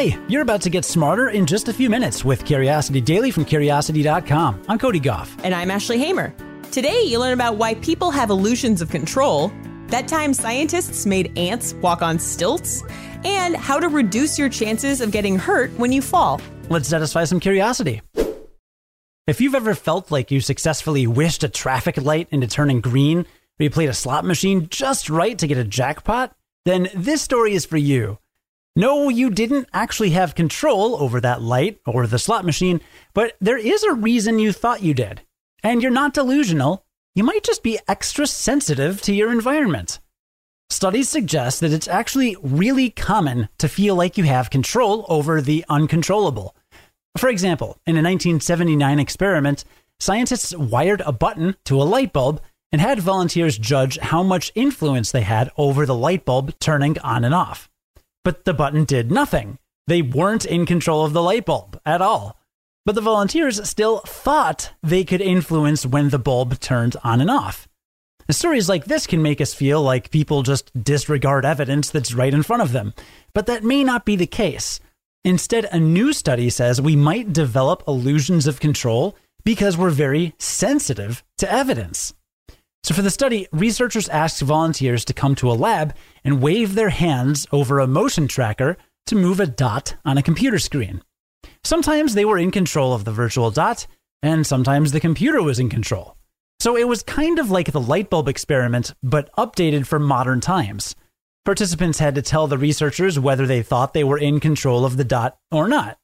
Hi, you're about to get smarter in just a few minutes with Curiosity Daily from Curiosity.com. I'm Cody Gough. And I'm Ashley Hamer. Today, you learn about why people have illusions of control, that time scientists made ants walk on stilts, and how to reduce your chances of getting hurt when you fall. Let's satisfy some curiosity. If you've ever felt like you successfully wished a traffic light into turning green, or you played a slot machine just right to get a jackpot, then this story is for you. No, you didn't actually have control over that light or the slot machine, but there is a reason you thought you did. And you're not delusional, you might just be extra sensitive to your environment. Studies suggest that it's actually really common to feel like you have control over the uncontrollable. For example, in a 1979 experiment, scientists wired a button to a light bulb and had volunteers judge how much influence they had over the light bulb turning on and off. But the button did nothing. They weren't in control of the light bulb at all. But the volunteers still thought they could influence when the bulb turned on and off. Stories like this can make us feel like people just disregard evidence that's right in front of them, but that may not be the case. Instead, a new study says we might develop illusions of control because we're very sensitive to evidence. So, for the study, researchers asked volunteers to come to a lab and wave their hands over a motion tracker to move a dot on a computer screen. Sometimes they were in control of the virtual dot, and sometimes the computer was in control. So, it was kind of like the light bulb experiment, but updated for modern times. Participants had to tell the researchers whether they thought they were in control of the dot or not.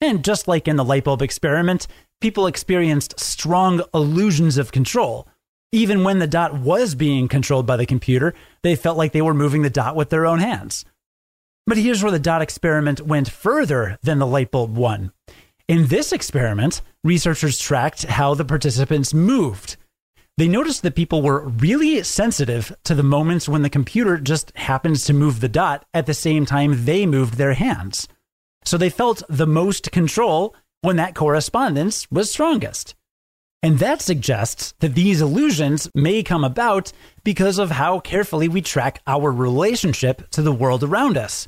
And just like in the light bulb experiment, people experienced strong illusions of control even when the dot was being controlled by the computer, they felt like they were moving the dot with their own hands. But here's where the dot experiment went further than the light bulb one. In this experiment, researchers tracked how the participants moved. They noticed that people were really sensitive to the moments when the computer just happens to move the dot at the same time they moved their hands. So they felt the most control when that correspondence was strongest. And that suggests that these illusions may come about because of how carefully we track our relationship to the world around us.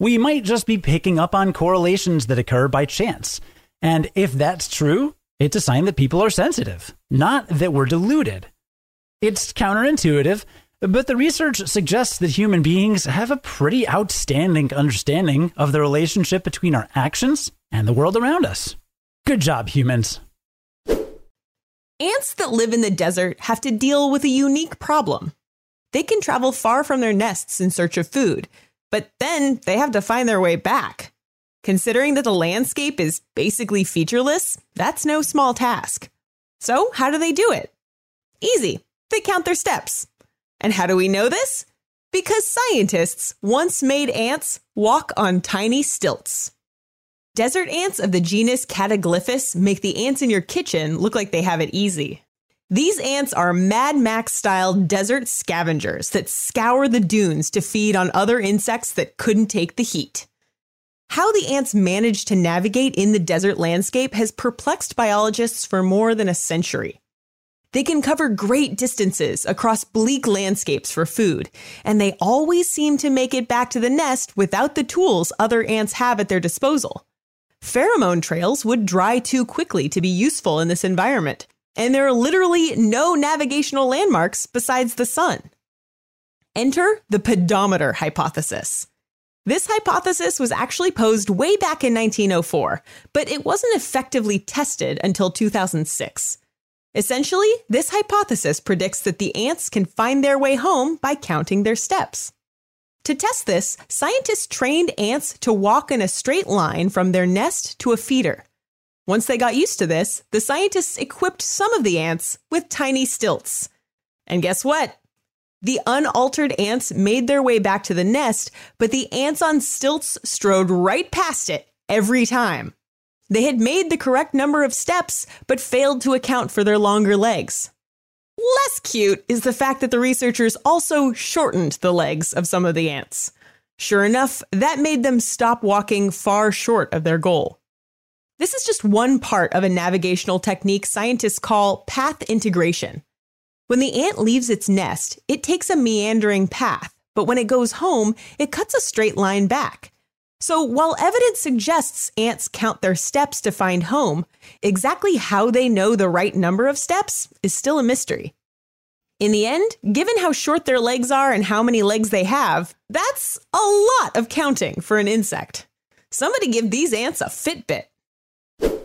We might just be picking up on correlations that occur by chance. And if that's true, it's a sign that people are sensitive, not that we're deluded. It's counterintuitive, but the research suggests that human beings have a pretty outstanding understanding of the relationship between our actions and the world around us. Good job, humans. Ants that live in the desert have to deal with a unique problem. They can travel far from their nests in search of food, but then they have to find their way back. Considering that the landscape is basically featureless, that's no small task. So, how do they do it? Easy. They count their steps. And how do we know this? Because scientists once made ants walk on tiny stilts. Desert ants of the genus Cataglyphus make the ants in your kitchen look like they have it easy. These ants are Mad Max style desert scavengers that scour the dunes to feed on other insects that couldn't take the heat. How the ants manage to navigate in the desert landscape has perplexed biologists for more than a century. They can cover great distances across bleak landscapes for food, and they always seem to make it back to the nest without the tools other ants have at their disposal. Pheromone trails would dry too quickly to be useful in this environment, and there are literally no navigational landmarks besides the sun. Enter the pedometer hypothesis. This hypothesis was actually posed way back in 1904, but it wasn't effectively tested until 2006. Essentially, this hypothesis predicts that the ants can find their way home by counting their steps. To test this, scientists trained ants to walk in a straight line from their nest to a feeder. Once they got used to this, the scientists equipped some of the ants with tiny stilts. And guess what? The unaltered ants made their way back to the nest, but the ants on stilts strode right past it every time. They had made the correct number of steps, but failed to account for their longer legs. Less cute is the fact that the researchers also shortened the legs of some of the ants. Sure enough, that made them stop walking far short of their goal. This is just one part of a navigational technique scientists call path integration. When the ant leaves its nest, it takes a meandering path, but when it goes home, it cuts a straight line back. So while evidence suggests ants count their steps to find home, exactly how they know the right number of steps is still a mystery. In the end, given how short their legs are and how many legs they have, that's a lot of counting for an insect. Somebody give these ants a Fitbit. All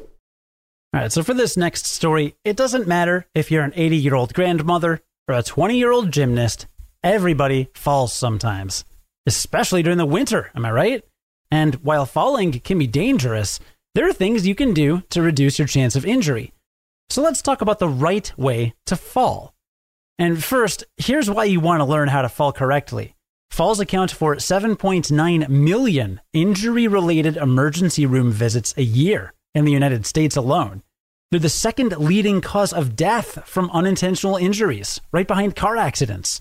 right, so for this next story, it doesn't matter if you're an 80 year old grandmother or a 20 year old gymnast, everybody falls sometimes, especially during the winter, am I right? And while falling can be dangerous, there are things you can do to reduce your chance of injury. So let's talk about the right way to fall. And first, here's why you want to learn how to fall correctly. Falls account for 7.9 million injury related emergency room visits a year in the United States alone. They're the second leading cause of death from unintentional injuries, right behind car accidents.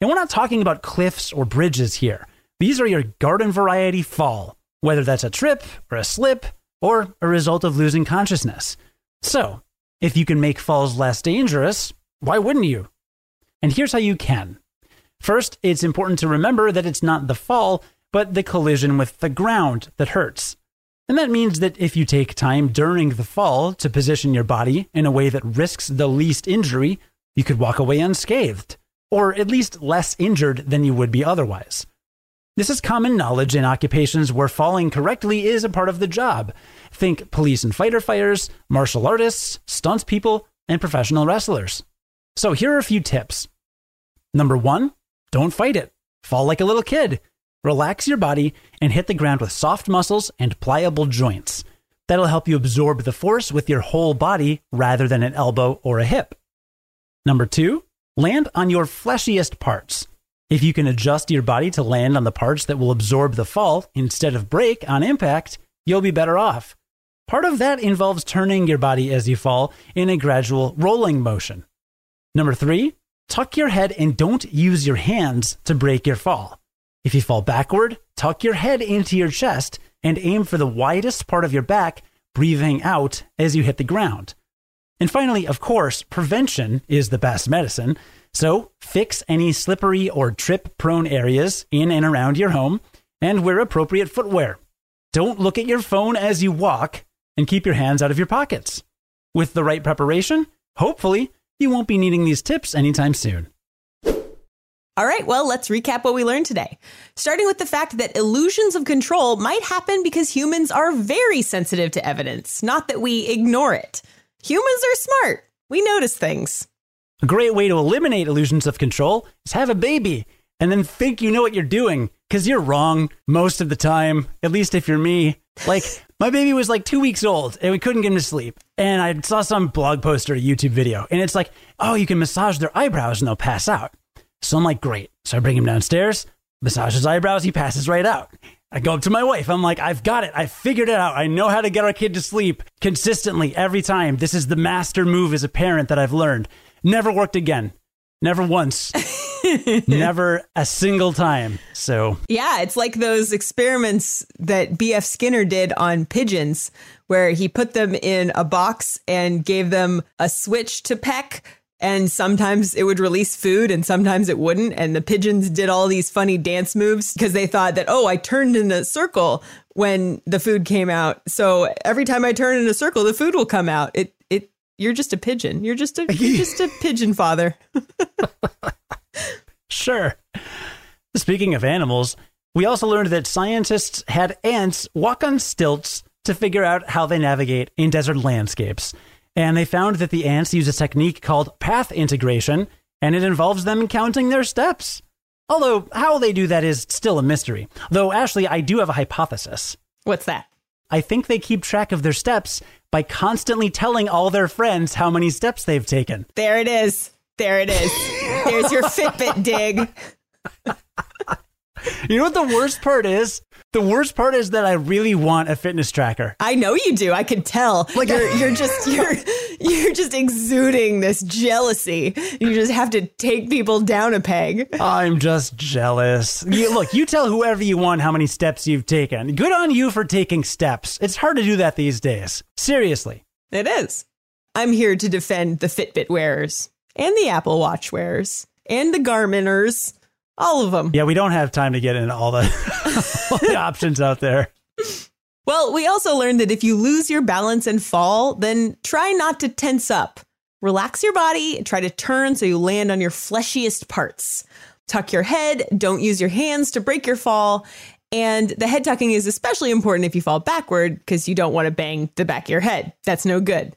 And we're not talking about cliffs or bridges here. These are your garden variety fall, whether that's a trip or a slip or a result of losing consciousness. So, if you can make falls less dangerous, why wouldn't you? And here's how you can. First, it's important to remember that it's not the fall, but the collision with the ground that hurts. And that means that if you take time during the fall to position your body in a way that risks the least injury, you could walk away unscathed, or at least less injured than you would be otherwise. This is common knowledge in occupations where falling correctly is a part of the job. Think police and fighter fighters, martial artists, stunts people, and professional wrestlers. So here are a few tips. Number one, don't fight it. Fall like a little kid. Relax your body and hit the ground with soft muscles and pliable joints. That'll help you absorb the force with your whole body rather than an elbow or a hip. Number two, land on your fleshiest parts. If you can adjust your body to land on the parts that will absorb the fall instead of break on impact, you'll be better off. Part of that involves turning your body as you fall in a gradual rolling motion. Number three, tuck your head and don't use your hands to break your fall. If you fall backward, tuck your head into your chest and aim for the widest part of your back, breathing out as you hit the ground. And finally, of course, prevention is the best medicine. So fix any slippery or trip prone areas in and around your home and wear appropriate footwear. Don't look at your phone as you walk and keep your hands out of your pockets. With the right preparation, hopefully, you won't be needing these tips anytime soon. All right, well, let's recap what we learned today. Starting with the fact that illusions of control might happen because humans are very sensitive to evidence, not that we ignore it. Humans are smart. We notice things. A great way to eliminate illusions of control is have a baby and then think you know what you're doing because you're wrong most of the time, at least if you're me. Like, my baby was like two weeks old and we couldn't get him to sleep. And I saw some blog post or a YouTube video and it's like, oh, you can massage their eyebrows and they'll pass out. So I'm like, great. So I bring him downstairs, massage his eyebrows, he passes right out. I go up to my wife. I'm like, I've got it. I figured it out. I know how to get our kid to sleep consistently every time. This is the master move as a parent that I've learned. Never worked again. Never once. Never a single time. So, yeah, it's like those experiments that BF Skinner did on pigeons, where he put them in a box and gave them a switch to peck and sometimes it would release food and sometimes it wouldn't and the pigeons did all these funny dance moves because they thought that oh i turned in a circle when the food came out so every time i turn in a circle the food will come out it you're just a pigeon you're just a you're just a pigeon father sure speaking of animals we also learned that scientists had ants walk on stilts to figure out how they navigate in desert landscapes and they found that the ants use a technique called path integration, and it involves them counting their steps. Although, how they do that is still a mystery. Though, Ashley, I do have a hypothesis. What's that? I think they keep track of their steps by constantly telling all their friends how many steps they've taken. There it is. There it is. There's your Fitbit dig. You know what the worst part is? The worst part is that I really want a fitness tracker. I know you do. I can tell. Like you're, you're just you're you're just exuding this jealousy. You just have to take people down a peg. I'm just jealous. You, look, you tell whoever you want how many steps you've taken. Good on you for taking steps. It's hard to do that these days. Seriously. It is. I'm here to defend the Fitbit wearers and the Apple Watch wearers and the Garminers all of them. Yeah, we don't have time to get into all the, all the options out there. Well, we also learned that if you lose your balance and fall, then try not to tense up. Relax your body, try to turn so you land on your fleshiest parts. Tuck your head, don't use your hands to break your fall. And the head tucking is especially important if you fall backward because you don't want to bang the back of your head. That's no good.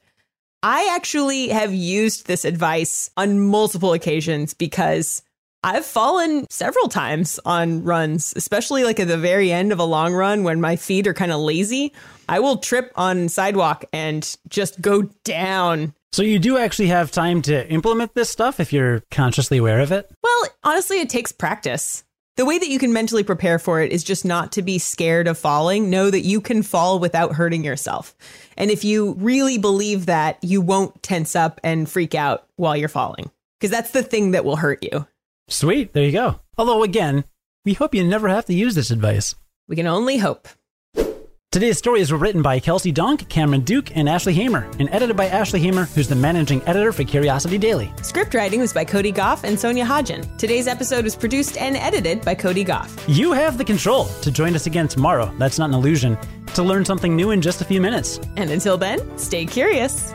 I actually have used this advice on multiple occasions because I've fallen several times on runs, especially like at the very end of a long run when my feet are kind of lazy. I will trip on sidewalk and just go down. So you do actually have time to implement this stuff if you're consciously aware of it? Well, honestly, it takes practice. The way that you can mentally prepare for it is just not to be scared of falling. Know that you can fall without hurting yourself. And if you really believe that, you won't tense up and freak out while you're falling, because that's the thing that will hurt you. Sweet, there you go. Although, again, we hope you never have to use this advice. We can only hope. Today's stories were written by Kelsey Donk, Cameron Duke, and Ashley Hamer, and edited by Ashley Hamer, who's the managing editor for Curiosity Daily. Script writing was by Cody Gough and Sonia Hodgen. Today's episode was produced and edited by Cody Gough. You have the control to join us again tomorrow. That's not an illusion. To learn something new in just a few minutes. And until then, stay curious.